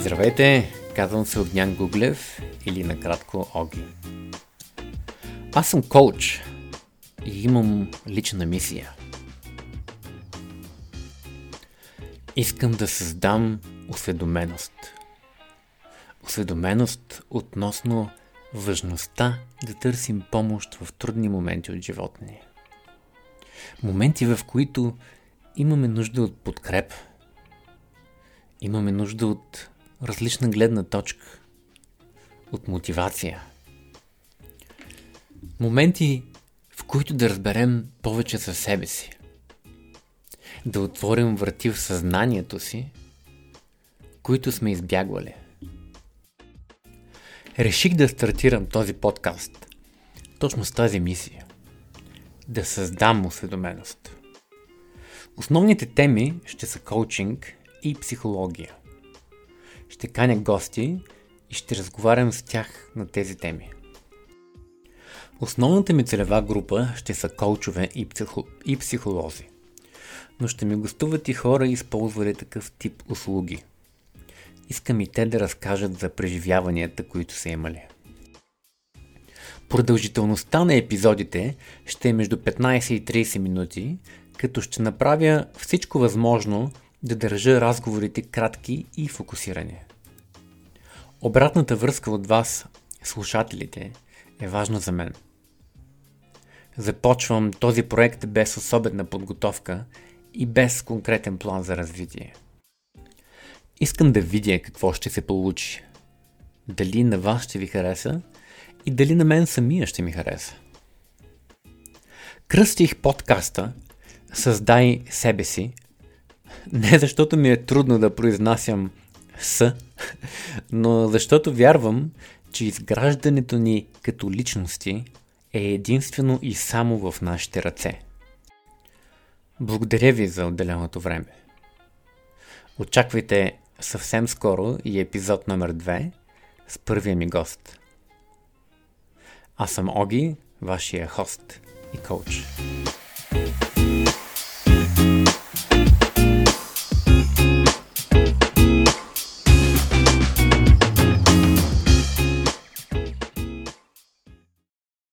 Здравейте, казвам се Огнян Гуглев или накратко Оги. Аз съм коуч и имам лична мисия. Искам да създам осведоменост. Осведоменост относно важността да търсим помощ в трудни моменти от живота ни. Моменти, в които имаме нужда от подкреп. Имаме нужда от различна гледна точка, от мотивация. Моменти, в които да разберем повече за себе си. Да отворим врати в съзнанието си, които сме избягвали. Реших да стартирам този подкаст точно с тази мисия. Да създам осведоменост. Основните теми ще са коучинг и психология. Ще каня гости и ще разговарям с тях на тези теми. Основната ми целева група ще са коучове и, психо... и психолози. Но ще ми гостуват и хора, използвали такъв тип услуги. Искам и те да разкажат за преживяванията, които са имали. Продължителността на епизодите ще е между 15 и 30 минути, като ще направя всичко възможно да държа разговорите кратки и фокусирани. Обратната връзка от вас, слушателите, е важна за мен. Започвам този проект без особена подготовка и без конкретен план за развитие. Искам да видя какво ще се получи. Дали на вас ще ви хареса и дали на мен самия ще ми хареса. Кръстих подкаста Създай себе си, не защото ми е трудно да произнасям с, но защото вярвам, че изграждането ни като личности е единствено и само в нашите ръце. Благодаря ви за отделеното време. Очаквайте съвсем скоро и епизод номер 2 с първия ми гост. Аз съм Оги, вашия хост и коуч.